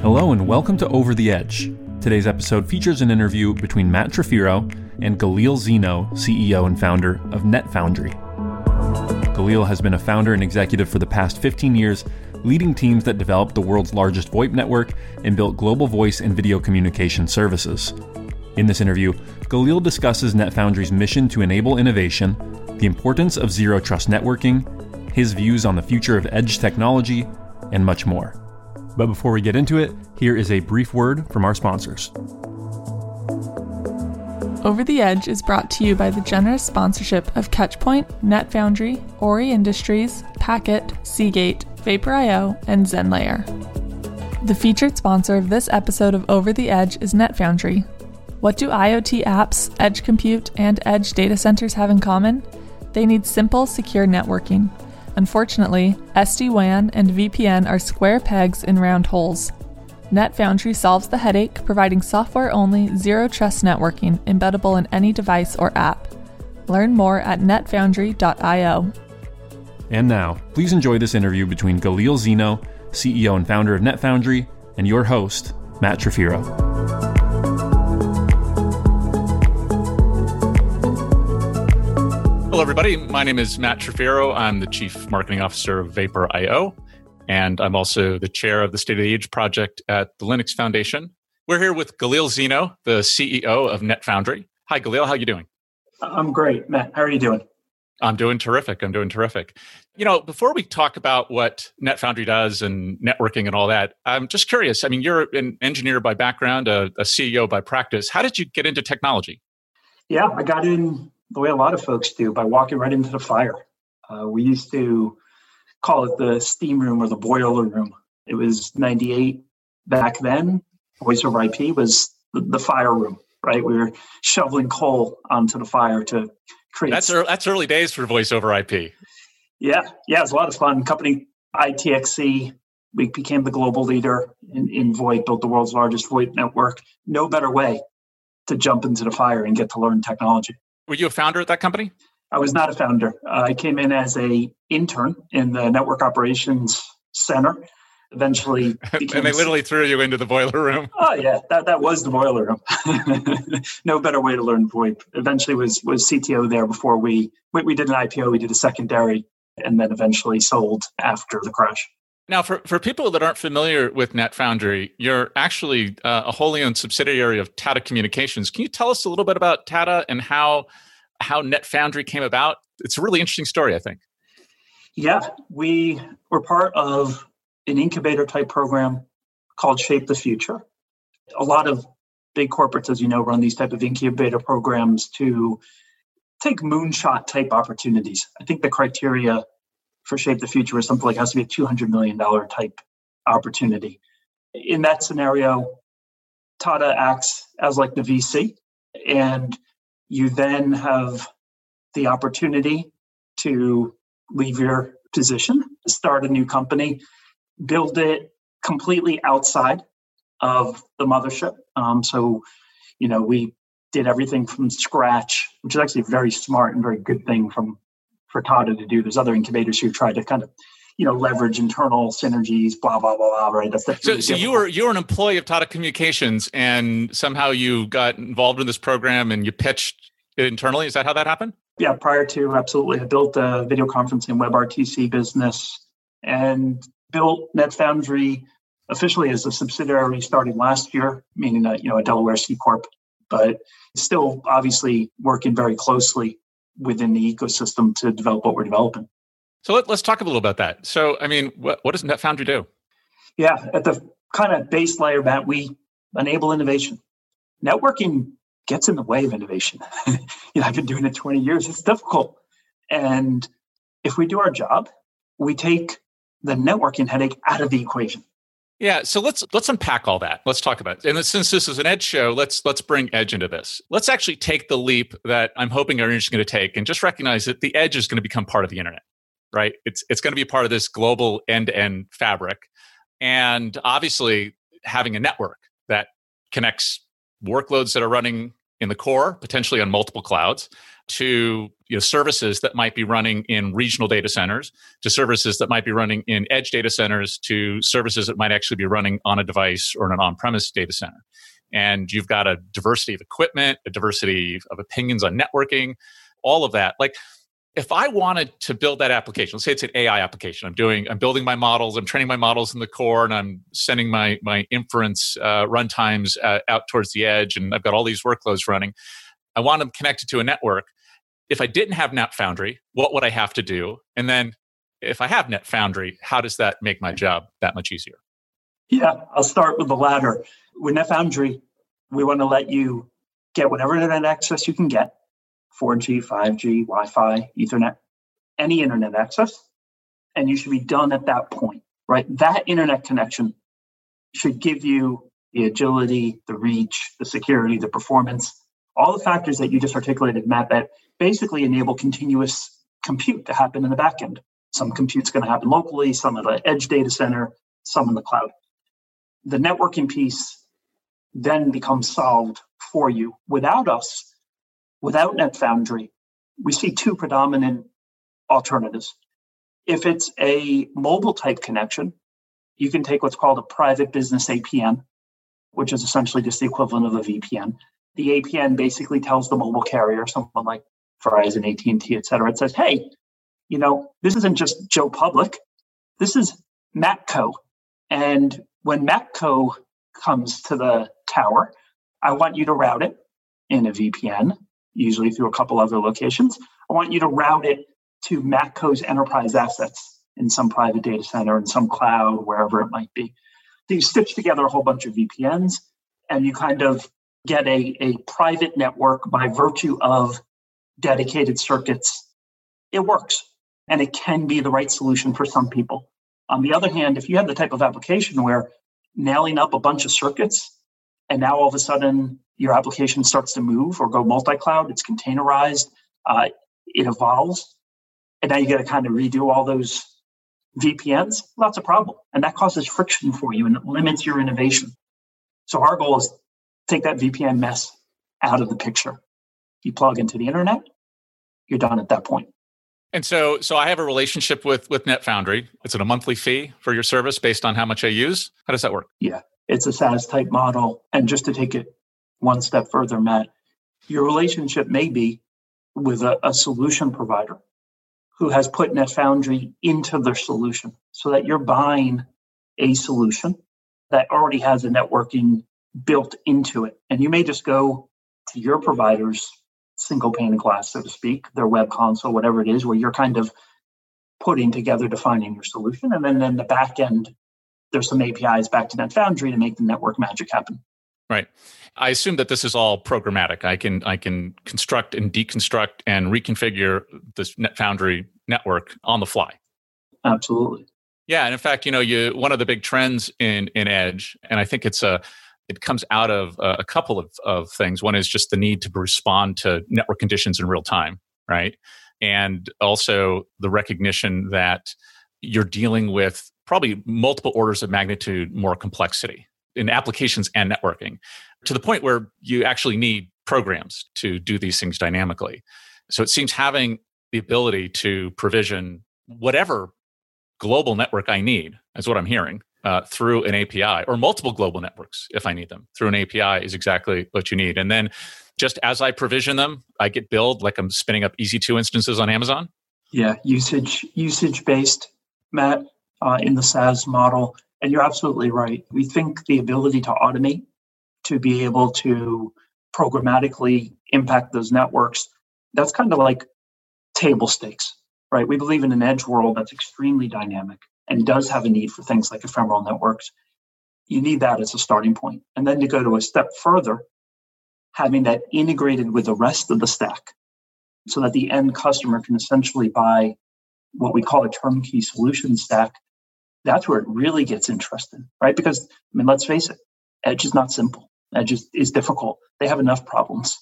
Hello and welcome to Over the Edge. Today's episode features an interview between Matt Trifiro and Galeal Zino, CEO and founder of NetFoundry. Galeal has been a founder and executive for the past 15 years, leading teams that developed the world's largest VoIP network and built global voice and video communication services. In this interview, Galeal discusses NetFoundry's mission to enable innovation, the importance of zero trust networking, his views on the future of edge technology, and much more. But before we get into it, here is a brief word from our sponsors. Over the Edge is brought to you by the generous sponsorship of Catchpoint, NetFoundry, Ori Industries, Packet, Seagate, Vapor.io, and ZenLayer. The featured sponsor of this episode of Over the Edge is NetFoundry. What do IoT apps, edge compute, and edge data centers have in common? They need simple, secure networking. Unfortunately, SD WAN and VPN are square pegs in round holes. NetFoundry solves the headache, providing software only, zero trust networking embeddable in any device or app. Learn more at netfoundry.io. And now, please enjoy this interview between Galeal Zino, CEO and founder of NetFoundry, and your host, Matt Trifiro. Hello, everybody. My name is Matt Trifiro. I'm the Chief Marketing Officer of Vapor.io, and I'm also the chair of the State of the Edge project at the Linux Foundation. We're here with Galeal Zino, the CEO of NetFoundry. Hi, Galeal. How are you doing? I'm great, Matt. How are you doing? I'm doing terrific. I'm doing terrific. You know, before we talk about what NetFoundry does and networking and all that, I'm just curious. I mean, you're an engineer by background, a, a CEO by practice. How did you get into technology? Yeah, I got in the way a lot of folks do by walking right into the fire. Uh, we used to call it the steam room or the boiler room. It was 98 back then. Voice over IP was the, the fire room, right? We were shoveling coal onto the fire to create. That's, er, that's early days for voice over IP. Yeah, yeah, it was a lot of fun. Company ITXC, we became the global leader in, in VoIP, built the world's largest VoIP network. No better way to jump into the fire and get to learn technology. Were you a founder at that company? I was not a founder. Uh, I came in as a intern in the network operations center. Eventually, and they literally threw you into the boiler room. Oh yeah, that, that was the boiler room. no better way to learn VoIP. Eventually, was was CTO there before we, we we did an IPO. We did a secondary, and then eventually sold after the crash. Now, for, for people that aren't familiar with NetFoundry, you're actually uh, a wholly owned subsidiary of Tata Communications. Can you tell us a little bit about Tata and how how NetFoundry came about? It's a really interesting story, I think. Yeah, we were part of an incubator type program called Shape the Future. A lot of big corporates, as you know, run these type of incubator programs to take moonshot type opportunities. I think the criteria for Shape the Future is something like has to be a $200 million type opportunity. In that scenario, Tata acts as like the VC, and you then have the opportunity to leave your position, start a new company, build it completely outside of the mothership. Um, so, you know, we did everything from scratch, which is actually a very smart and very good thing from for Tata to do. There's other incubators who try to kind of you know leverage internal synergies blah blah blah, blah right? That's so, so you were you were an employee of tata communications and somehow you got involved in this program and you pitched internally. Is that how that happened? Yeah prior to absolutely. I built a video conferencing WebRTC business and built netfoundry officially as a subsidiary starting last year meaning that you know a delaware c corp but still obviously working very closely within the ecosystem to develop what we're developing. So let, us talk a little about that. So, I mean, what, what does NetFoundry do? Yeah, at the kind of base layer, that we enable innovation. Networking gets in the way of innovation. you know, I've been doing it 20 years. It's difficult. And if we do our job, we take the networking headache out of the equation. Yeah, so let's let's unpack all that. Let's talk about it. And since this is an edge show, let's let's bring edge into this. Let's actually take the leap that I'm hoping our is going to take and just recognize that the edge is going to become part of the internet. Right? It's it's going to be part of this global end-to-end fabric. And obviously having a network that connects workloads that are running in the core, potentially on multiple clouds, to you know, services that might be running in regional data centers, to services that might be running in edge data centers, to services that might actually be running on a device or in an on premise data center. And you've got a diversity of equipment, a diversity of opinions on networking, all of that. Like, if I wanted to build that application, let's say it's an AI application. I'm doing, I'm building my models, I'm training my models in the core, and I'm sending my my inference uh, runtimes uh, out towards the edge, and I've got all these workloads running. I want them connected to a network. If I didn't have NetFoundry, what would I have to do? And then, if I have NetFoundry, how does that make my job that much easier? Yeah, I'll start with the latter. With NetFoundry, we want to let you get whatever internet access you can get 4G, 5G, Wi Fi, Ethernet, any internet access. And you should be done at that point, right? That internet connection should give you the agility, the reach, the security, the performance, all the factors that you just articulated, Matt, that basically enable continuous compute to happen in the backend. Some compute's going to happen locally, some at the edge data center, some in the cloud. The networking piece then becomes solved for you. Without us, without NetFoundry, we see two predominant alternatives. If it's a mobile type connection, you can take what's called a private business APN, which is essentially just the equivalent of a VPN. The APN basically tells the mobile carrier, someone like Verizon, AT&T, et cetera, it says, hey, you know, this isn't just Joe Public. This is Matco. And when Matco comes to the tower, I want you to route it in a VPN, usually through a couple other locations. I want you to route it to Matco's enterprise assets in some private data center, in some cloud, wherever it might be. So you stitch together a whole bunch of VPNs and you kind of get a, a private network by virtue of dedicated circuits. It works and it can be the right solution for some people. On the other hand, if you have the type of application where nailing up a bunch of circuits and now all of a sudden your application starts to move or go multi-cloud it's containerized uh, it evolves and now you got to kind of redo all those vpns well, that's a problem and that causes friction for you and it limits your innovation so our goal is take that vpn mess out of the picture you plug into the internet you're done at that point. and so, so I have a relationship with with NetFoundry. It's at a monthly fee for your service based on how much I use. How does that work? Yeah, it's a SaaS type model. And just to take it one step further, Matt, your relationship may be with a, a solution provider who has put NetFoundry into their solution so that you're buying a solution that already has a networking built into it. And you may just go to your provider's single pane of glass, so to speak, their web console, whatever it is, where you're kind of putting together, defining your solution. And then in the back end, there's some APIs back to NetFoundry to make the network magic happen. Right. I assume that this is all programmatic. I can I can construct and deconstruct and reconfigure this NetFoundry network on the fly. Absolutely. Yeah, and in fact, you know, you one of the big trends in in Edge, and I think it's a it comes out of uh, a couple of, of things. One is just the need to respond to network conditions in real time, right? And also the recognition that you're dealing with probably multiple orders of magnitude more complexity in applications and networking to the point where you actually need programs to do these things dynamically. So it seems having the ability to provision whatever global network I need is what I'm hearing uh, through an API or multiple global networks if I need them through an API is exactly what you need. And then just as I provision them, I get billed like I'm spinning up EC2 instances on Amazon. Yeah, usage usage based, Matt, uh, in the SaaS model. And you're absolutely right. We think the ability to automate, to be able to programmatically impact those networks, that's kind of like table stakes, right? We believe in an edge world that's extremely dynamic and does have a need for things like ephemeral networks. You need that as a starting point. And then to go to a step further, having that integrated with the rest of the stack so that the end customer can essentially buy what we call a turnkey solution stack that's where it really gets interesting, right? Because I mean, let's face it, Edge is not simple. Edge is, is difficult. They have enough problems.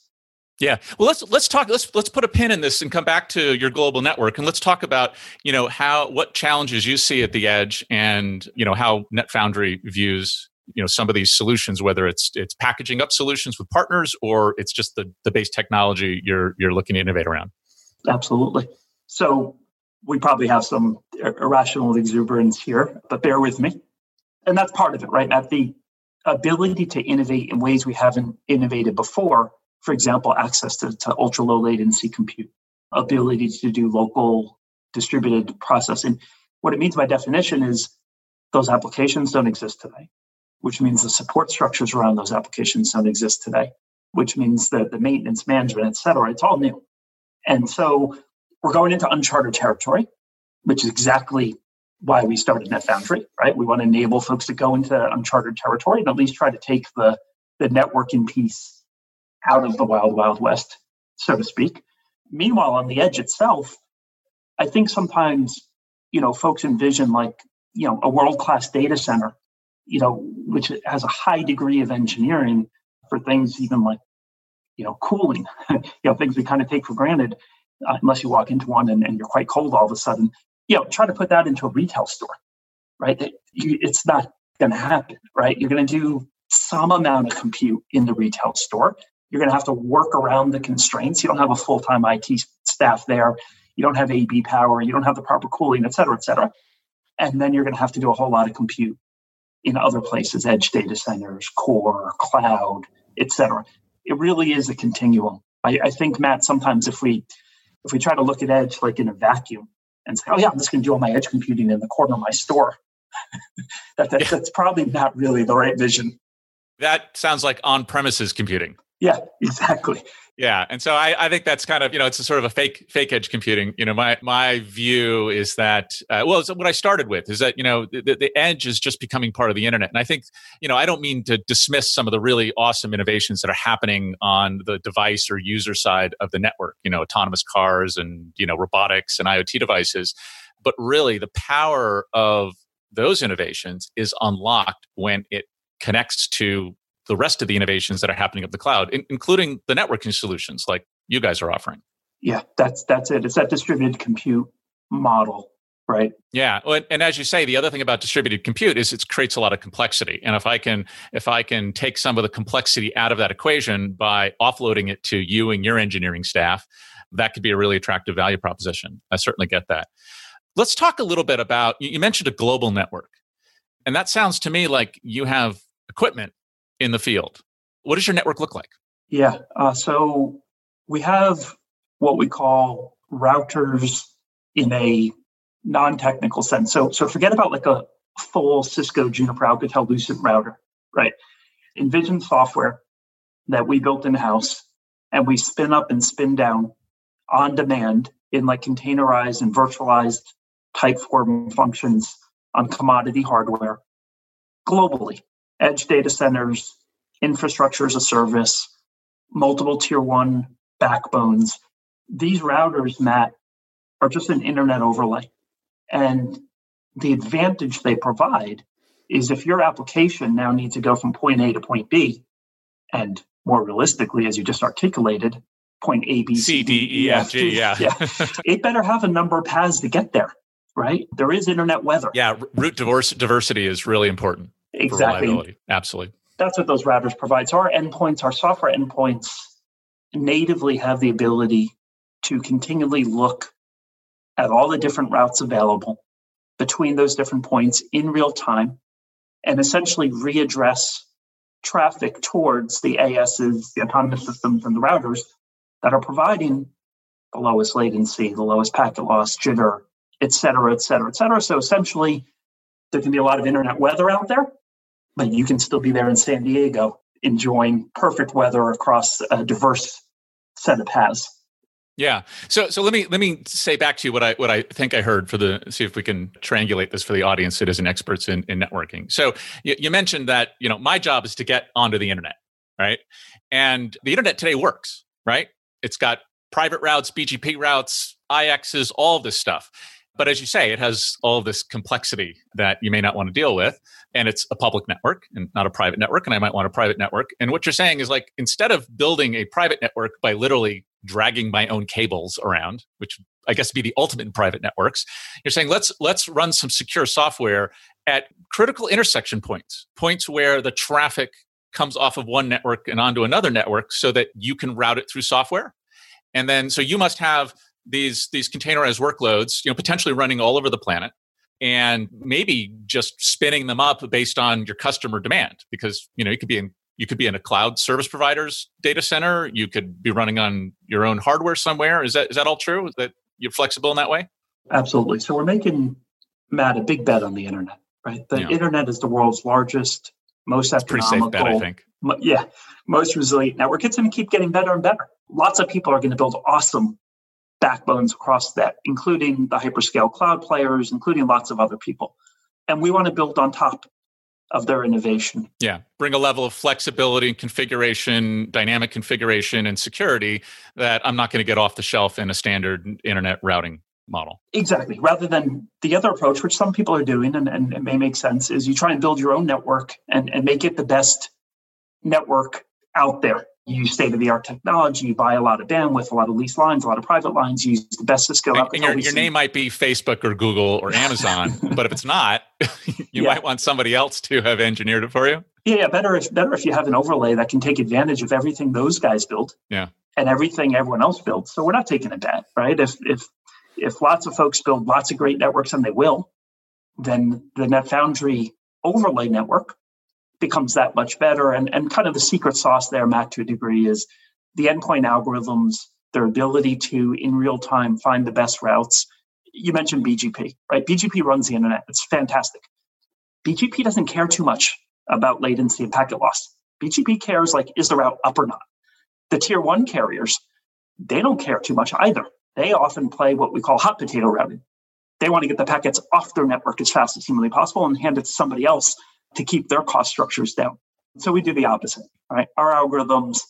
Yeah. Well, let's let's talk. Let's let's put a pin in this and come back to your global network, and let's talk about you know how what challenges you see at the edge, and you know how NetFoundry views you know some of these solutions whether it's it's packaging up solutions with partners or it's just the the base technology you're you're looking to innovate around absolutely so we probably have some irrational exuberance here but bear with me and that's part of it right at the ability to innovate in ways we haven't innovated before for example access to, to ultra low latency compute ability to do local distributed processing what it means by definition is those applications don't exist today, which means the support structures around those applications don't exist today, which means that the maintenance management, et cetera, it's all new. And so we're going into uncharted territory, which is exactly why we started NetFoundry, right? We want to enable folks to go into uncharted territory and at least try to take the, the networking piece out of the wild, wild west, so to speak. Meanwhile, on the edge itself, I think sometimes you know folks envision like you know a world class data center you know which has a high degree of engineering for things even like you know cooling. You know things we kind of take for granted uh, unless you walk into one and, and you're quite cold all of a sudden. You know try to put that into a retail store right? It, you, it's not going to happen right? You're going to do some amount of compute in the retail store you're going to have to work around the constraints you don't have a full-time it staff there you don't have AB power, you don't have the proper cooling, et cetera, et cetera. And then you're going to have to do a whole lot of compute in other places, edge data centers, core, cloud, et cetera. It really is a continuum. I, I think, Matt, sometimes if we if we try to look at edge like in a vacuum and say, oh yeah, I'm just going to do all my edge computing in the corner of my store, that, that, that's probably not really the right vision. That sounds like on premises computing. Yeah, exactly. Yeah, and so I, I think that's kind of you know it's a sort of a fake fake edge computing. You know, my my view is that uh, well, it's what I started with is that you know the, the edge is just becoming part of the internet, and I think you know I don't mean to dismiss some of the really awesome innovations that are happening on the device or user side of the network. You know, autonomous cars and you know robotics and IoT devices, but really the power of those innovations is unlocked when it connects to the rest of the innovations that are happening of the cloud, in, including the networking solutions like you guys are offering. Yeah, that's that's it. It's that distributed compute model, right? Yeah, and as you say, the other thing about distributed compute is it creates a lot of complexity. And if I can if I can take some of the complexity out of that equation by offloading it to you and your engineering staff, that could be a really attractive value proposition. I certainly get that. Let's talk a little bit about you mentioned a global network. And that sounds to me like you have equipment in the field. What does your network look like? Yeah. Uh, so we have what we call routers in a non-technical sense. So so forget about like a full Cisco Juniper Alcatel Lucent router, right? Envision software that we built in house and we spin up and spin down on demand in like containerized and virtualized type form functions on commodity hardware globally edge data centers, infrastructure as a service, multiple tier one backbones. These routers, Matt, are just an internet overlay. And the advantage they provide is if your application now needs to go from point A to point B, and more realistically, as you just articulated, point A, B, C, D, E, F, G, yeah. yeah. it better have a number of paths to get there, right? There is internet weather. Yeah, route diversity is really important. Exactly. Absolutely. That's what those routers provide. So our endpoints, our software endpoints natively have the ability to continually look at all the different routes available between those different points in real time and essentially readdress traffic towards the ASs, the autonomous systems, and the routers that are providing the lowest latency, the lowest packet loss, jitter, et cetera, et cetera, et cetera. So essentially, there can be a lot of internet weather out there, but you can still be there in San Diego enjoying perfect weather across a diverse set of paths. Yeah. So so let me let me say back to you what I what I think I heard for the see if we can triangulate this for the audience that isn't experts in, in networking. So you, you mentioned that you know my job is to get onto the internet, right? And the internet today works, right? It's got private routes, BGP routes, IXs, all this stuff. But as you say, it has all this complexity that you may not want to deal with. And it's a public network and not a private network. And I might want a private network. And what you're saying is like, instead of building a private network by literally dragging my own cables around, which I guess be the ultimate in private networks. You're saying let's let's run some secure software at critical intersection points, points where the traffic comes off of one network and onto another network so that you can route it through software. And then so you must have these these containerized workloads, you know, potentially running all over the planet and maybe just spinning them up based on your customer demand because you know you could be in you could be in a cloud service provider's data center. You could be running on your own hardware somewhere. Is that is that all true? Is that you're flexible in that way? Absolutely. So we're making matt a big bet on the internet right? The yeah. internet is the world's largest most economical pretty safe bet i think. yeah most resilient network. It's going to keep getting better and better. Lots of people are going to build awesome backbones across that, including the hyperscale cloud players, including lots of other people. And we want to build on top of their innovation. Yeah, bring a level of flexibility and configuration, dynamic configuration and security that I'm not going to get off the shelf in a standard internet routing model. Exactly. Rather than the other approach, which some people are doing and, and it may make sense, is you try and build your own network and, and make it the best network out there you use state of the art technology, you buy a lot of bandwidth, a lot of leased lines, a lot of private lines, you use the best Cisco. And, and your, your name might be Facebook or Google or Amazon, but if it's not, you yeah. might want somebody else to have engineered it for you. Yeah, better if better if you have an overlay that can take advantage of everything those guys build. Yeah. And everything everyone else builds. So we're not taking a bet, right? If if if lots of folks build lots of great networks and they will, then the NetFoundry overlay network becomes that much better. And, and kind of the secret sauce there, Matt, to a degree, is the endpoint algorithms, their ability to, in real time, find the best routes. You mentioned BGP, right? BGP runs the internet. It's fantastic. BGP doesn't care too much about latency and packet loss. BGP cares like, is the route up or not? The tier one carriers, they don't care too much either. They often play what we call hot potato routing. They want to get the packets off their network as fast as humanly possible and hand it to somebody else to keep their cost structures down. So we do the opposite, right? Our algorithms,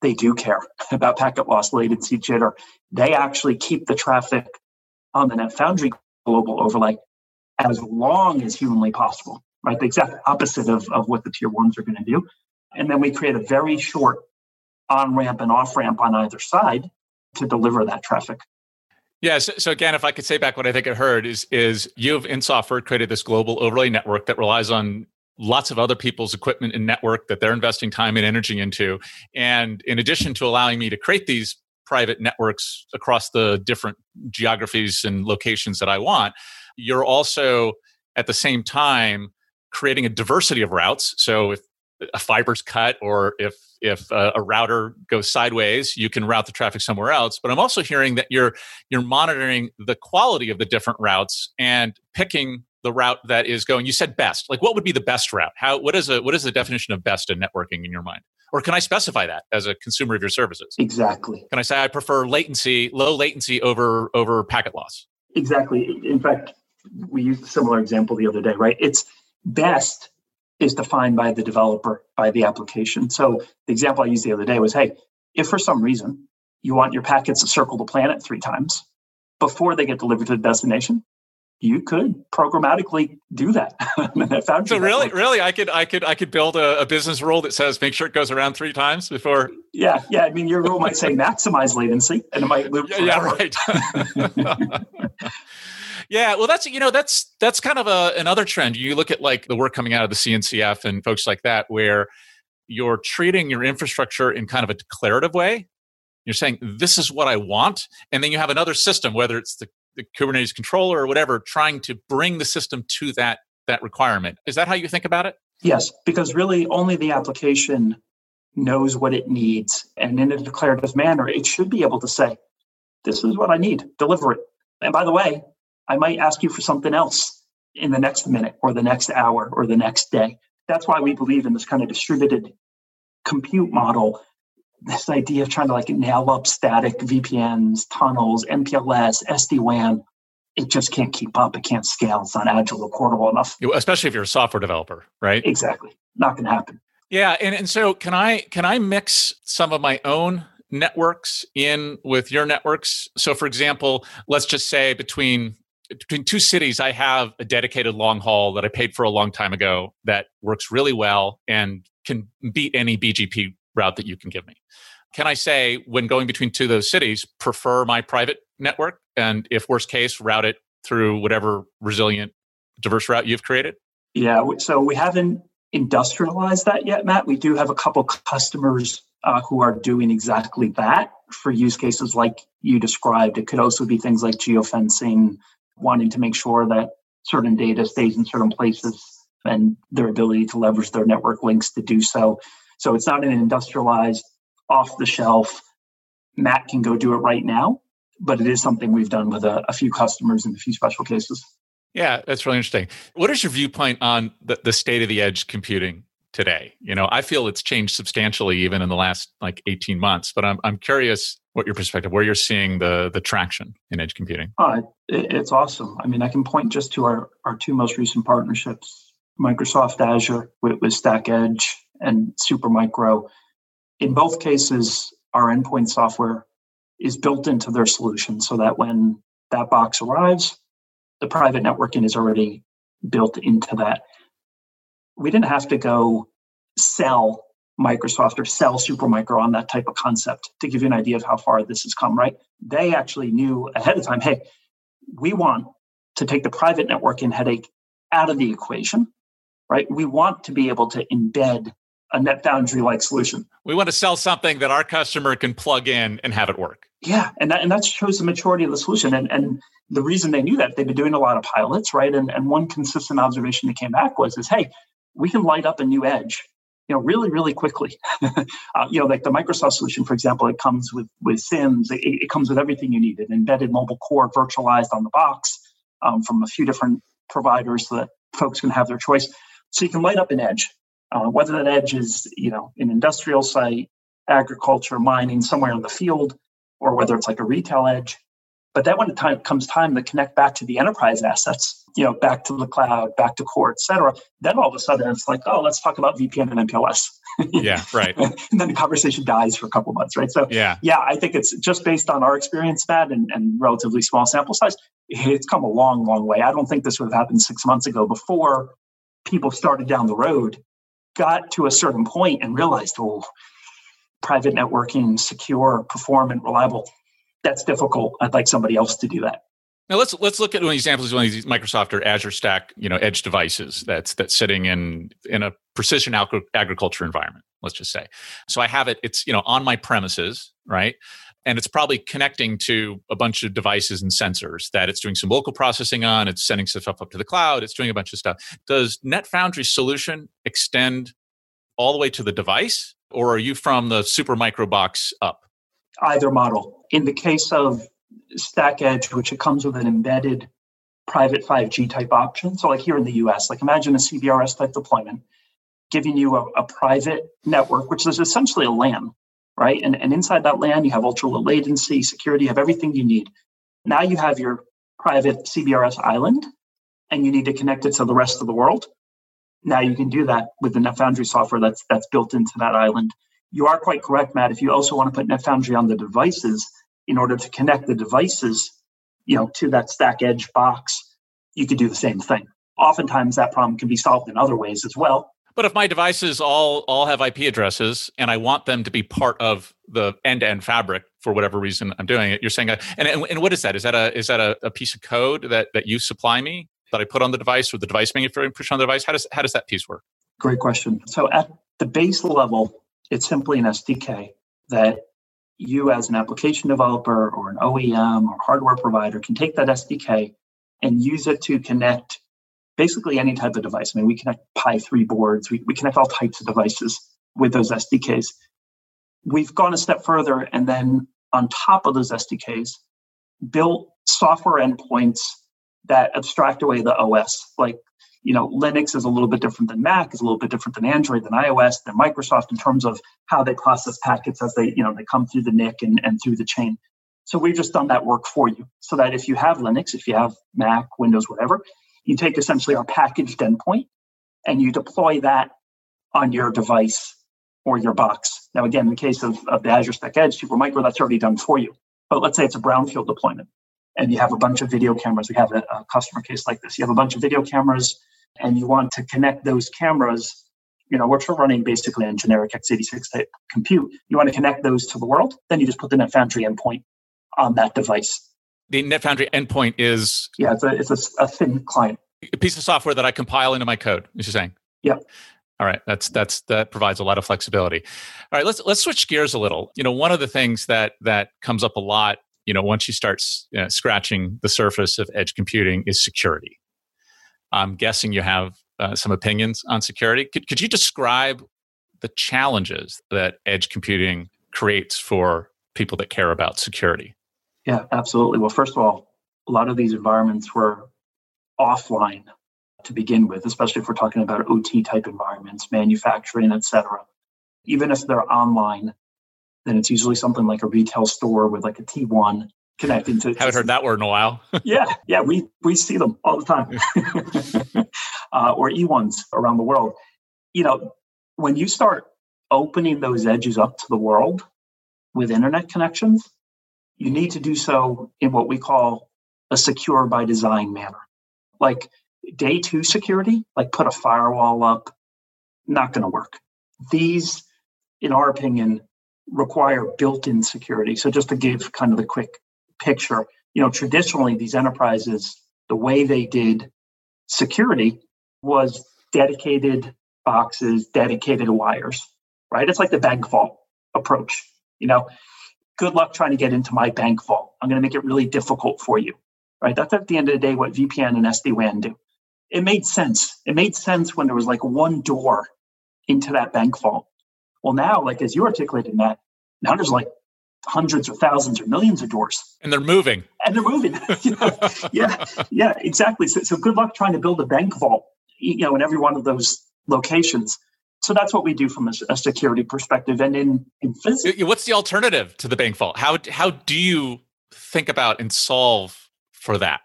they do care about packet loss, latency, jitter. They actually keep the traffic on the NetFoundry global overlay as long as humanly possible, right? The exact opposite of, of what the tier ones are going to do. And then we create a very short on ramp and off ramp on either side to deliver that traffic. Yeah. So, so, again, if I could say back what I think I heard is is you've in software created this global overlay network that relies on lots of other people's equipment and network that they're investing time and energy into. And in addition to allowing me to create these private networks across the different geographies and locations that I want, you're also at the same time creating a diversity of routes. So if a fiber's cut or if if a, a, router goes sideways you can route the traffic somewhere else but i'm also hearing that you're you're monitoring the quality of the different routes and picking the route that is going. You said best. Like what would be the best route? How what is a what is the definition of best in networking in your mind? Or can i specify that as a consumer of your services? Exactly. Can i say i prefer latency low latency over over packet loss? Exactly. In fact we used a similar example the other day right? It's best is defined by the developer by the application. So the example i used the other day was hey if for some reason you want your packets to circle the planet three times before they get delivered to the destination you could programmatically do that. so really, really, I could, I could, I could build a, a, business rule that says make sure it goes around three times before. Yeah, yeah. I mean, your rule might say maximize latency, and it might loop. Yeah, yeah, right. yeah, well, that's you know that's that's kind of a, another trend. You look at like the work coming out of the CNCF and folks like that, where you're treating your infrastructure in kind of a declarative way. You're saying this is what I want, and then you have another system, whether it's the the Kubernetes controller or whatever, trying to bring the system to that that requirement. Is that how you think about it? Yes, because really only the application knows what it needs. And in a declarative manner, it should be able to say, this is what I need, deliver it. And by the way, I might ask you for something else in the next minute or the next hour or the next day. That's why we believe in this kind of distributed compute model this idea of trying to like nail up static VPNs, tunnels, MPLS, SD WAN, it just can't keep up. It can't scale. It's not agile or portable enough. Especially if you're a software developer, right? Exactly. Not going to happen. Yeah, and, and so can I can I mix some of my own networks in with your networks? So for example, let's just say between between two cities, I have a dedicated long haul that I paid for a long time ago that works really well and can beat any BGP route that you can give me. Can I say, when going between two of those cities, prefer my private network, and if worst case, route it through whatever resilient, diverse route you've created? Yeah, so we haven't industrialized that yet, Matt. We do have a couple customers uh, who are doing exactly that for use cases like you described. It could also be things like geofencing, wanting to make sure that certain data stays in certain places and their ability to leverage their network links to do so. So it's not an industrialized, off the shelf, Matt can go do it right now, but it is something we've done with a, a few customers in a few special cases. Yeah, that's really interesting. What is your viewpoint on the, the state of the edge computing today? You know, I feel it's changed substantially even in the last like 18 months, but I'm, I'm curious what your perspective, where you're seeing the, the traction in edge computing. Uh, it, it's awesome. I mean, I can point just to our, our two most recent partnerships, Microsoft Azure with, with Stack Edge and Supermicro. In both cases, our endpoint software is built into their solution so that when that box arrives, the private networking is already built into that. We didn't have to go sell Microsoft or sell Supermicro on that type of concept to give you an idea of how far this has come, right? They actually knew ahead of time, hey, we want to take the private networking headache out of the equation, right? We want to be able to embed a NetFoundry like solution. We want to sell something that our customer can plug in and have it work. Yeah, and that and that shows the maturity of the solution. And and the reason they knew that they've been doing a lot of pilots, right? And and one consistent observation that came back was is hey, we can light up a new edge, you know, really really quickly. uh, you know, like the Microsoft solution, for example, it comes with with SIMs, it, it comes with everything you need, an embedded mobile core virtualized on the box um, from a few different providers so that folks can have their choice. So you can light up an edge uh, whether that edge is you know an industrial site agriculture mining somewhere in the field or whether it's like a retail edge. But then when it time, comes time to connect back to the enterprise assets you know back to the cloud back to core et cetera then all of a sudden it's like oh let's talk about vpn and mpls yeah right. And then the conversation dies for a couple months right? So yeah. yeah i think it's just based on our experience matt and, and relatively small sample size it's come a long long way. I don't think this would have happened six months ago before people started down the road got to a certain point and realized, oh, private networking, secure, performant, reliable, that's difficult. I'd like somebody else to do that. Now let's let's look at one of example of one of these Microsoft or Azure Stack, you know, edge devices that's that's sitting in in a precision agriculture environment. Let's just say. So I have it. It's you know on my premises, right? And it's probably connecting to a bunch of devices and sensors that it's doing some local processing on it's sending stuff up to the cloud it's doing a bunch of stuff. Does net netfoundry's solution extend all the way to the device or are you from the Supermicro box up? Either model. In the case of stack edge which it comes with an embedded private 5g type option so like here in the us like imagine a cbrs type deployment giving you a, a private network which is essentially a lan right? And, and inside that LAN, you have ultra low latency, security, you have everything you need. Now you have your private CBRS island, and you need to connect it to the rest of the world. Now you can do that with the NetFoundry software that's that's built into that island. You are quite correct, Matt. If you also want to put NetFoundry on the devices in order to connect the devices, you know, to that Stack Edge box, you could do the same thing. Oftentimes, that problem can be solved in other ways as well. But if my devices all all have IP addresses and I want them to be part of the end-to-end fabric for whatever reason I'm doing it, you're saying, uh, and, and, and what is that? Is that a is that a, a, piece of code that that you supply me that I put on the device or the device manufacturer push on the device? How does how does that piece work? Great question. So at the base level, it's simply an SDK that you as an application developer or an OEM or hardware provider can take that SDK and use it to connect basically any type of device. I mean, we connect Pi 3 boards, we, we connect all types of devices with those SDKs. We've gone a step further and then on top of those SDKs, built software endpoints that abstract away the OS. Like, you know, Linux is a little bit different than Mac, is a little bit different than Android, than iOS, than Microsoft in terms of how they process packets as they, you know, they come through the NIC and, and through the chain. So we've just done that work for you so that if you have Linux, if you have Mac, Windows, whatever, you take essentially our packaged endpoint and you deploy that on your device or your box. Now, again, in the case of, of the Azure Stack Edge Supermicro, that's already done for you. But let's say it's a brownfield deployment and you have a bunch of video cameras. We have a, a customer case like this. You have a bunch of video cameras and you want to connect those cameras you know, we're running basically on generic x86 type compute. You want to connect those to the world, then you just put the NetFoundry endpoint on that device. The NetFoundry endpoint is yeah, it's a it's a, a thin client. A piece of software that I compile into my code. Is you saying? Yeah. All right, that's that's that provides a lot of flexibility. All right, let's let's switch gears a little. You know, one of the things that that comes up a lot, you know, once you start you know, scratching the surface of edge computing is security. I'm guessing you have uh, some opinions on security. Could could you describe the challenges that edge computing creates for people that care about security? Yeah, absolutely. Well, first of all, a lot of these environments were offline to begin with, especially if we're talking about OT type environments, manufacturing, etc. Even if they're online, then it's usually something like a retail store with like a T1 connecting to. Haven't heard that word in a while. yeah, yeah, we we see them all the time, uh, or E1s around the world. You know, when you start opening those edges up to the world with internet connections, you need to do so in what we call a secure by design manner. Like day two security, like put a firewall up, not going to work. These, in our opinion, require built in security. So, just to give kind of the quick picture, you know, traditionally, these enterprises, the way they did security was dedicated boxes, dedicated wires, right? It's like the bank vault approach. You know, good luck trying to get into my bank vault. I'm going to make it really difficult for you, right? That's at the end of the day what VPN and SD WAN do it made sense. It made sense when there was like one door into that bank vault. Well, now, like as you articulated, Matt, now there's like hundreds or thousands or millions of doors. And they're moving. And they're moving. yeah, yeah, yeah, exactly. So, so good luck trying to build a bank vault, you know, in every one of those locations. So that's what we do from a, a security perspective. And in, in physics. What's the alternative to the bank vault? How, how do you think about and solve for that?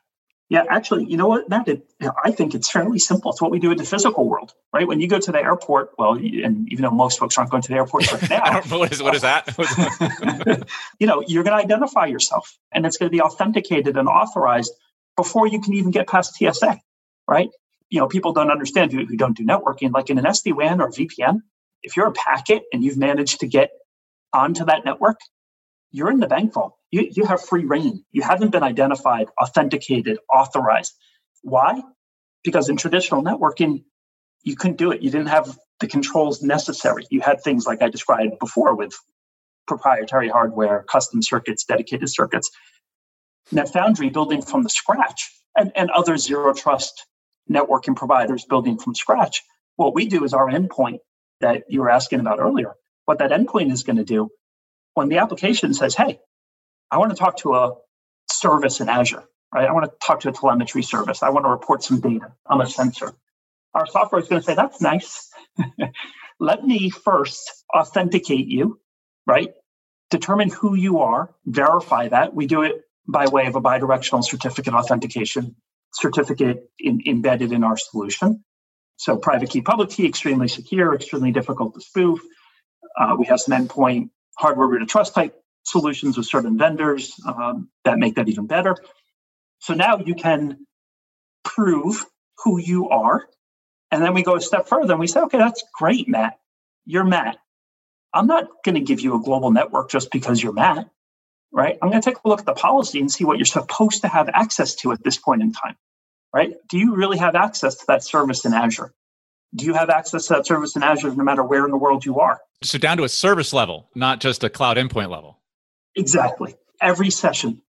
Yeah, actually, you know what, Matt? It, I think it's fairly simple. It's what we do in the physical world, right? When you go to the airport, well, and even though most folks aren't going to the airport right now, I don't know what is what is that. you know, you're going to identify yourself, and it's going to be authenticated and authorized before you can even get past TSA, right? You know, people don't understand who, who don't do networking. Like in an SD WAN or VPN, if you're a packet and you've managed to get onto that network, you're in the bank vault. You, you have free reign. You haven't been identified, authenticated, authorized. Why? Because in traditional networking, you couldn't do it. You didn't have the controls necessary. You had things like I described before with proprietary hardware, custom circuits, dedicated circuits. NetFoundry building from the scratch, and, and other zero trust networking providers building from scratch. What we do is our endpoint that you were asking about earlier. What that endpoint is going to do when the application says, hey, I want to talk to a service in Azure, right? I want to talk to a telemetry service. I want to report some data. I'm a sensor. Our software is going to say, that's nice. Let me first authenticate you, right? Determine who you are, verify that. We do it by way of a bidirectional certificate authentication certificate in, embedded in our solution. So private key, public key, extremely secure, extremely difficult to spoof. Uh, we have some endpoint hardware root of trust type solutions with certain vendors um, that make that even better. So now you can prove who you are. And then we go a step further and we say, okay, that's great, Matt. You're Matt. I'm not going to give you a global network just because you're Matt, right? I'm going to take a look at the policy and see what you're supposed to have access to at this point in time, right? Do you really have access to that service in Azure? Do you have access to that service in Azure no matter where in the world you are? So down to a service level, not just a cloud endpoint level. Exactly. Every session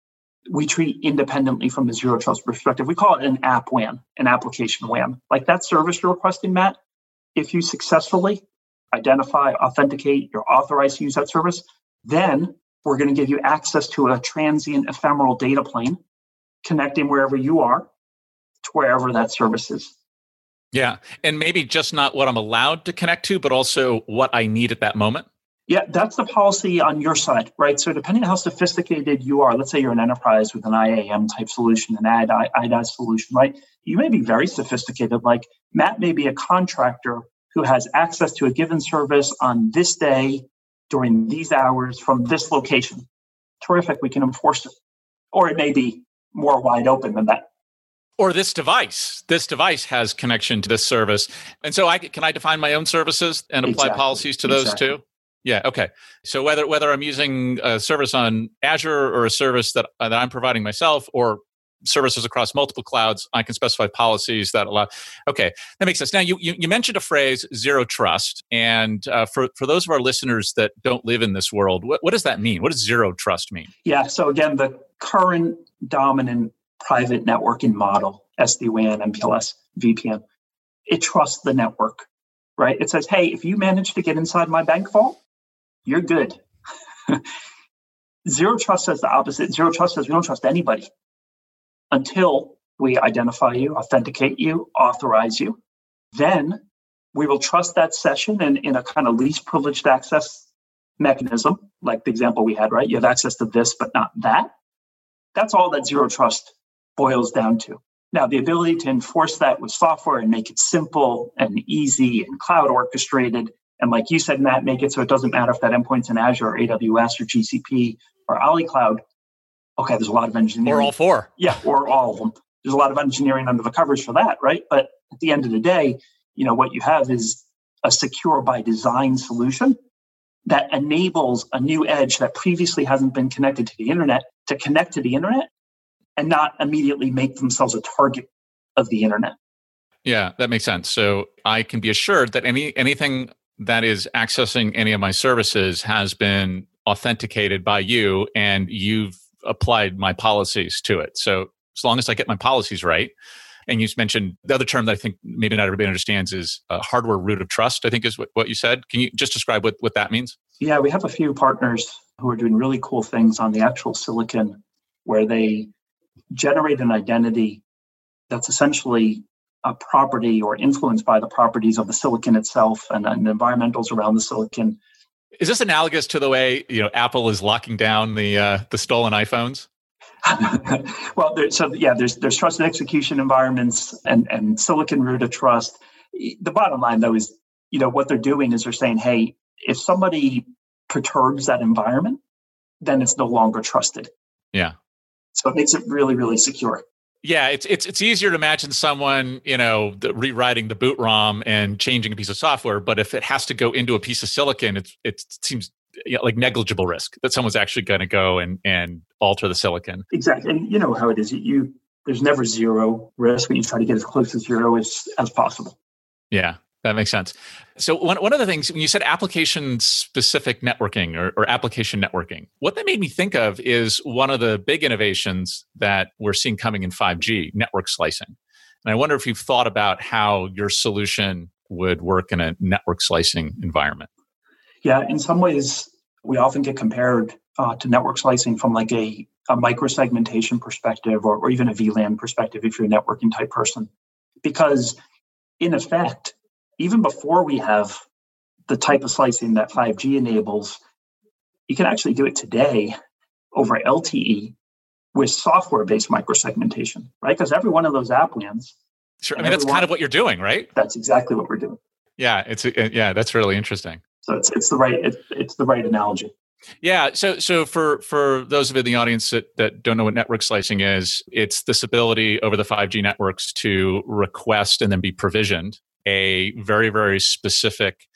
we treat independently from the zero trust perspective. We call it an app WAN, an application WAN. Like that service you're requesting, Matt, if you successfully identify, authenticate, you're authorized to use that service, then we're going to give you access to a transient ephemeral data plane connecting wherever you are to wherever that service is. Yeah. And maybe just not what I'm allowed to connect to, but also what I need at that moment. Yeah, that's the policy on your side, right? So depending on how sophisticated you are, let's say you're an enterprise with an IAM type solution, an IDA, IDaaS solution, right? You may be very sophisticated. Like Matt may be a contractor who has access to a given service on this day during these hours from this location. Terrific, we can enforce it. Or it may be more wide open than that or this device this device has connection to this service and so i can i define my own services and apply exactly. policies to those exactly. too Yeah. Okay. So whether whether I'm using a service on Azure or a service that uh, that I'm providing myself, or services across multiple clouds, I can specify policies that allow. Okay, that makes sense. Now you you, you mentioned a phrase zero trust, and uh, for for those of our listeners that don't live in this world, what what does that mean? What does zero trust mean? Yeah. So again, the current dominant private networking model, SD WAN, MPLS, VPN, it trusts the network, right? It says, hey, if you manage to get inside my bank vault, you're good. Zero trust says the opposite. Zero trust says we don't trust anybody until we identify you, authenticate you, authorize you. Then we will trust that session in, in a kind of least privileged access mechanism, like the example we had, right? You have access to this, but not that. That's all that zero trust boils down to. Now, the ability to enforce that with software and make it simple and easy and cloud orchestrated and like you said, Matt, make it so it doesn't matter if that endpoint's in Azure or AWS or GCP or Ali Cloud. Okay, there's a lot of engineering. Or all four. Yeah, or all of them. There's a lot of engineering under the covers for that, right? But at the end of the day, you know, what you have is a secure by design solution that enables a new edge that previously hasn't been connected to the internet to connect to the internet and not immediately make themselves a target of the internet. Yeah, that makes sense. So I can be assured that any anything that is accessing any of my services has been authenticated by you and you've applied my policies to it. So as long as I get my policies right, and you mentioned the other term that I think maybe not everybody understands is uh, hardware root of trust, I think is what, what you said. Can you just describe what, what that means? Yeah, we have a few partners who are doing really cool things on the actual silicon where they generate an identity that's essentially a property or influenced by the properties of the silicon itself and, and the environmentals around the silicon. Is this analogous to the way you know Apple is locking down the uh, the stolen iPhones? well, there, so yeah, there's there's trusted execution environments and and silicon root of trust. The bottom line, though, is you know what they're doing is they're saying, hey, if somebody perturbs that environment, then it's no longer trusted. Yeah. So it makes it really, really secure. Yeah, it's it's it's easier to imagine someone you know the, rewriting the boot ROM and changing a piece of software, but if it has to go into a piece of silicon, it's it seems like negligible risk that someone's actually going to go and and alter the silicon. Exactly, and you know how it is. You there's never zero risk, but you try to get as close to zero as as possible. Yeah, that makes sense. So one, one of the things when you said application specific networking or, or, application networking, what that made me think of is one of the big innovations that we're seeing coming in 5G, network slicing. And I wonder if you've thought about how your solution would work in a network slicing environment. Yeah, in some ways, we often get compared uh, to network slicing from like a, a microsegmentation perspective or, or even a VLAN perspective if you're a networking type person. Because in effect, even before we have the type of slicing that 5G enables, you can actually do it today over LTE with software based microsegmentation, right? Because every one of those AppWANs. Sure. I mean, that's kind of what you're doing, right? That's exactly what we're doing. Yeah, it's uh, yeah, that's really interesting. So it's it's the right it's, it's the right analogy. Yeah. So so for for those of you in the audience that, that don't know what network slicing is, it's this ability over the 5G networks to request and then be provisioned a very, very specific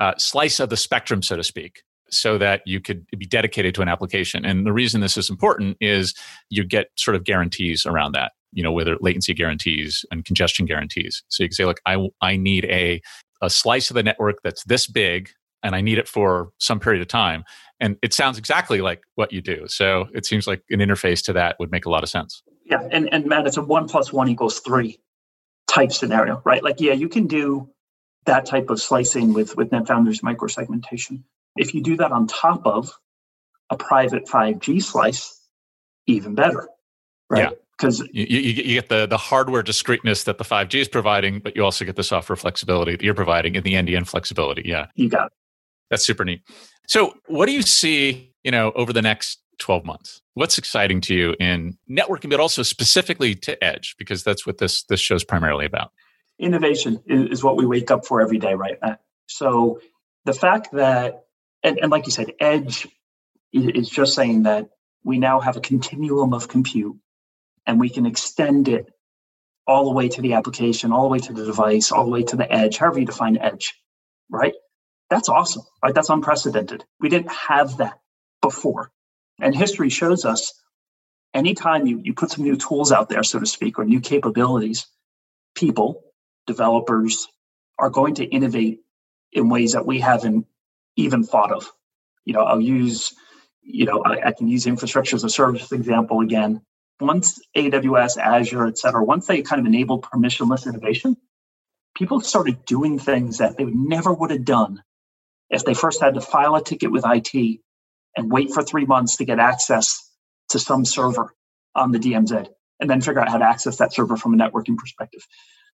uh, slice of the spectrum, so to speak, so that you could be dedicated to an application. And the reason this is important is you get sort of guarantees around that, you know, whether latency guarantees and congestion guarantees. So you can say, look, I, I need a, a slice of the network that's this big and I need it for some period of time. And it sounds exactly like what you do. So it seems like an interface to that would make a lot of sense. Yeah. And, and Matt, it's a one plus one equals three type scenario, right? Like, yeah, you can do that type of slicing with, with NetFoundry's microsegmentation. If you do that on top of a private 5G slice, even better, right? Yeah. Because you, you, you, get the, the hardware discreteness that the 5G is providing, but you also get the software flexibility that you're providing and the NDN flexibility. Yeah. You got it. That's super neat. So, what do you see, you know, over the next 12 months? What's exciting to you in networking, but also specifically to Edge, because that's what this this show's primarily about. Innovation is, what we wake up for every day, right, Matt? So the fact that, and, and like you said, Edge is just saying that we now have a continuum of compute and we can extend it all the way to the application, all the way to the device, all the way to the edge, however you define edge, right? That's awesome, right? That's unprecedented. We didn't have that before. And history shows us anytime you, you put some new tools out there, so to speak, or new capabilities, people, developers are going to innovate in ways that we haven't even thought of. You know, I'll use, you know, I, I can use infrastructure as a service example again. Once AWS, Azure, et cetera, once they kind of enabled permissionless innovation, people started doing things that they never would have done if they first had to file a ticket with IT and wait for three months to get access to some server on the DMZ and then figure out how to access that server from a networking perspective.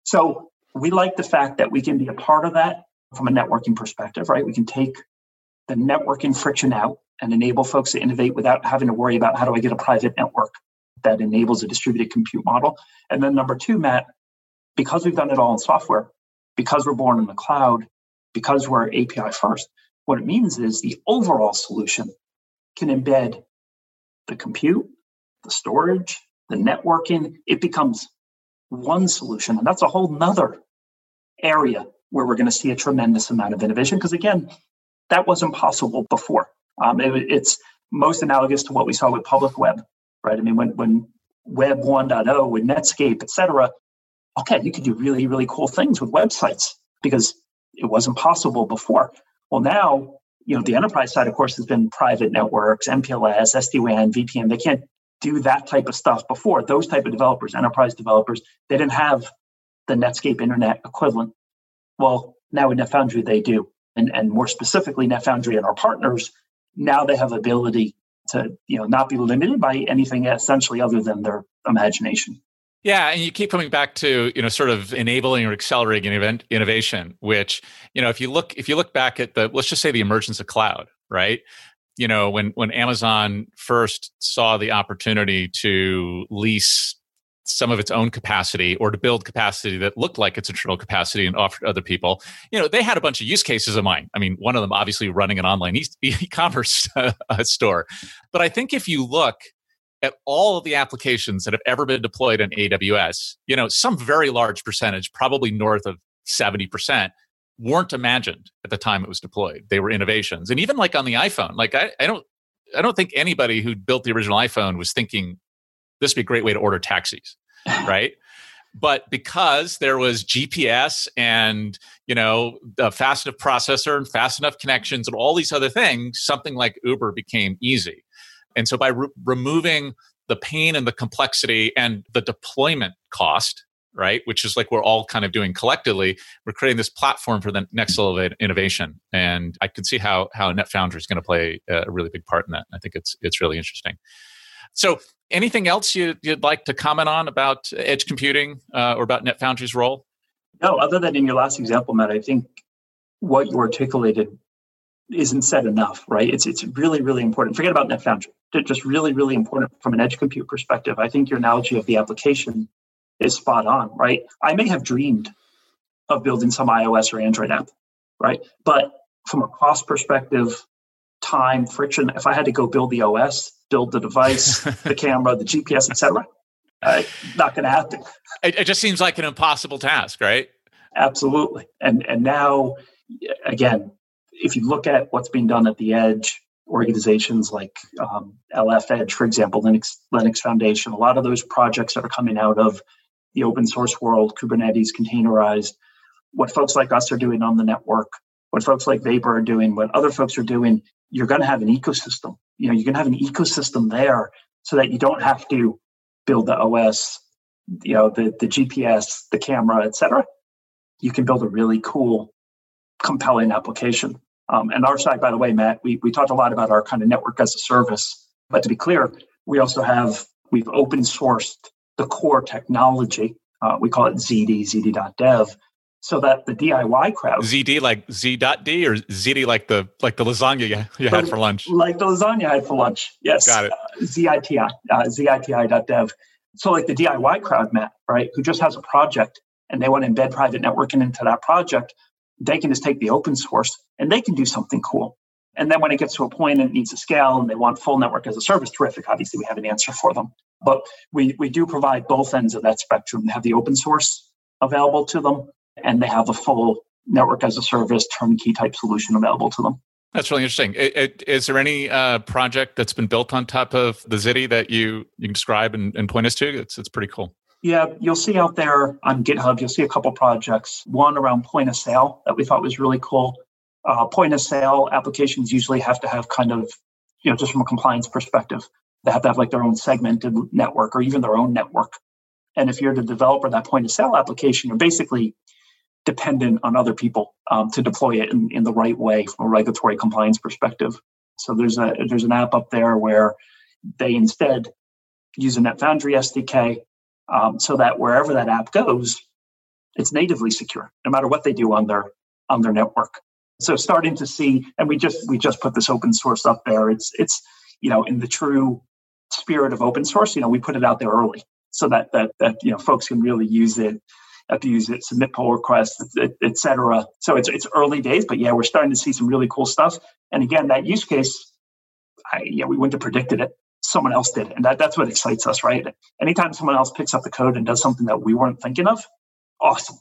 So we like the fact that we can be a part of that from a networking perspective, right? We can take the networking friction out and enable folks to innovate without having to worry about how do I get a private network that enables a distributed compute model. And then number two, Matt, because we've done it all in software, because we're born in the cloud, because we're API first, what it means is the overall solution can embed the compute, the storage, the networking. It becomes one solution. And that's a whole nother area where we're going to see a tremendous amount of innovation. Because again, that wasn't possible before. Um, it, it's most analogous to what we saw with public web, right? I mean, when, when Web 1.0, with Netscape, et cetera, okay, you could do really, really cool things with websites because it wasn't possible before. Well, now, you know, the enterprise side, of course, has been private networks, MPLS, SD-WAN, VPN. They can't do that type of stuff before. Those type of developers, enterprise developers, they didn't have the Netscape internet equivalent. Well, now with NetFoundry, they do. And, and more specifically, NetFoundry and our partners, now they have ability to you know not be limited by anything essentially other than their imagination. Yeah, and you keep coming back to you know sort of enabling or accelerating event innovation, which you know if you look if you look back at the let's just say the emergence of cloud, right? You know when when Amazon first saw the opportunity to lease some of its own capacity or to build capacity that looked like its internal capacity and offered other people you know they had a bunch of use cases of mine i mean one of them obviously running an online e-commerce uh, store but i think if you look at all of the applications that have ever been deployed in aws you know some very large percentage probably north of 70% weren't imagined at the time it was deployed they were innovations and even like on the iphone like i, I don't I don't think anybody who built the original iPhone was thinking this would be a great way to order taxis, right? but because there was GPS and you know a fast enough processor and fast enough connections and all these other things, something like Uber became easy. And so by re- removing the pain and the complexity and the deployment cost, right, which is like we're all kind of doing collectively, we're creating this platform for the next level of innovation. And I can see how how NetFoundry is going to play a really big part in that. I think it's it's really interesting. So, anything else you, would like to comment on about edge computing uh, or about NetFoundry's role? No, other than in your last example, Matt, I think what you articulated isn't said enough, right? It's it's really really important. Forget about NetFoundry. It's just really really important from an edge compute perspective. I think your analogy of the application is spot on, right? I may have dreamed of building some iOS or Android app, right? But from a cost perspective, time, friction, if I had to go build the OS, build the device, the camera, the GPS, etc. Uh, not going to happen. It, it just seems like an impossible task, right? Absolutely. And and now, again, if you look at what's being done at the edge, organizations like um, LF Edge, for example, Linux Linux Foundation, a lot of those projects that are coming out of the open source world, Kubernetes, containerized, what folks like us are doing on the network, what folks like Vapor are doing, what other folks are doing, you're going to have an ecosystem. You know you're going to have an ecosystem there so that you don't have to build the os you know the, the gps the camera etc you can build a really cool compelling application um, and our side by the way matt we, we talked a lot about our kind of network as a service but to be clear we also have we've open sourced the core technology uh, we call it ziti ziti.dev so that the DIY crowd ZD like Z.D or ZD like the like the lasagna you, you had for lunch. Like the lasagna I had for lunch. Yes. Got it. Uh, ZITI, uh, ZITI.dev. So like the DIY crowd, Matt, right, who just has a project and they want to embed private networking into that project, they can just take the open source and they can do something cool. And then when it gets to a point and it needs to scale and they want full network as a service, terrific. Obviously, we have an answer for them. But we, we do provide both ends of that spectrum. They have the open source available to them and they have a full network as a service turnkey type solution available to them. That's really interesting. Is there any uh, project that's been built on top of the Ziti that you you can describe and, and point us to? It's it's pretty cool. Yeah, you'll see out there on GitHub, you'll see a couple projects. One around point of sale that we thought was really cool. Uh, point of sale applications usually have to have kind of, you know, just from a compliance perspective, they have to have like their own segmented network or even their own network. And if you're the developer that point of sale application, you're basically dependent on other people um, to deploy it in, in the right way from a regulatory compliance perspective. So there's a there's an app up there where they instead use a NetFoundry SDK um, so that wherever that app goes, it's natively secure, no matter what they do on their on their network. So starting to see, and we just we just put this open source up there. It's it's you know in the true spirit of open source. You know we put it out there early so that that that you know folks can really use it have to use it, submit pull requests, etc. So it's it's early days, but yeah, we're starting to see some really cool stuff. And again, that use case, I, yeah, we wouldn't have predicted it someone else did. And that, that's what excites us, right? Anytime someone else picks up the code and does something that we weren't thinking of, awesome.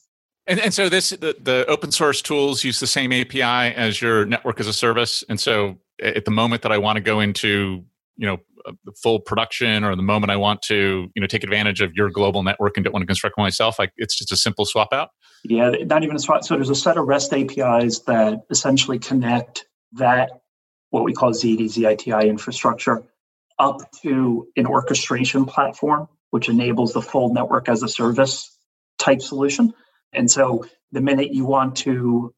And, and so this the, the open source tools use the same API as your network as a service. And so at the moment that I want to go into, you know, uh, full production or the moment I want to, you know, take advantage of your global network and don't want to construct myself, like it's just a simple swap out. Yeah, not even a swap. So there's a set of REST APIs that essentially connect that what we call ZD ZITI infrastructure up to an orchestration platform, which enables the full network as a service type solution. And so the minute you want to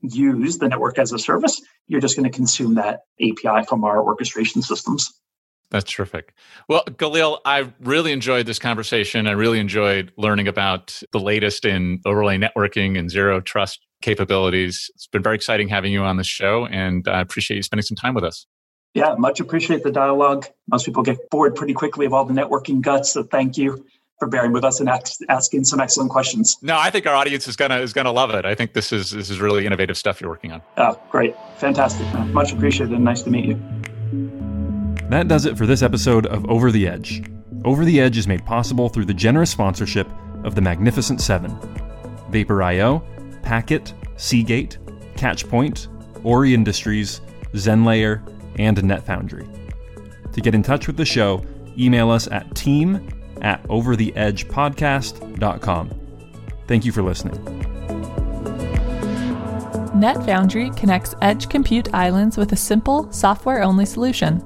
use the network as a service, you're just going to consume that API from our orchestration systems. That's terrific. Well, Galeal, I really enjoyed this conversation. I really enjoyed learning about the latest in overlay networking and zero trust capabilities. It's been very exciting having you on the show, and I appreciate you spending some time with us. Yeah, much appreciate the dialogue. Most people get bored pretty quickly of all the networking guts, so thank you for bearing with us and ask, asking some excellent questions. No, I think our audience is gonna is gonna love it. I think this is this is really innovative stuff you're working on. Oh, great, fantastic. Much appreciated, and nice to meet you. That does it for this episode of Over the Edge. Over the Edge is made possible through the generous sponsorship of the Magnificent Seven: Vapor.io, Packet, Seagate, Catchpoint, Ori Industries, ZenLayer and NetFoundry. To get in touch with the show, email us at team at overtheedgepodcast.com. Thank you for listening. NetFoundry connects edge compute islands with a simple, software only solution.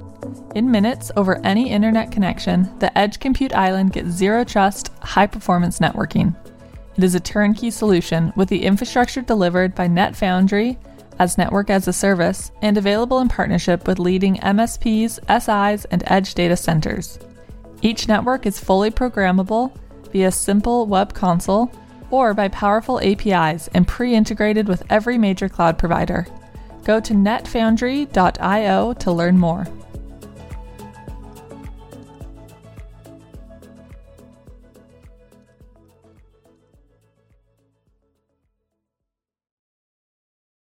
In minutes over any internet connection, the Edge Compute Island gets zero trust, high performance networking. It is a turnkey solution with the infrastructure delivered by NetFoundry as network as a service and available in partnership with leading MSPs, SIs, and edge data centers. Each network is fully programmable via simple web console or by powerful APIs and pre integrated with every major cloud provider. Go to netfoundry.io to learn more.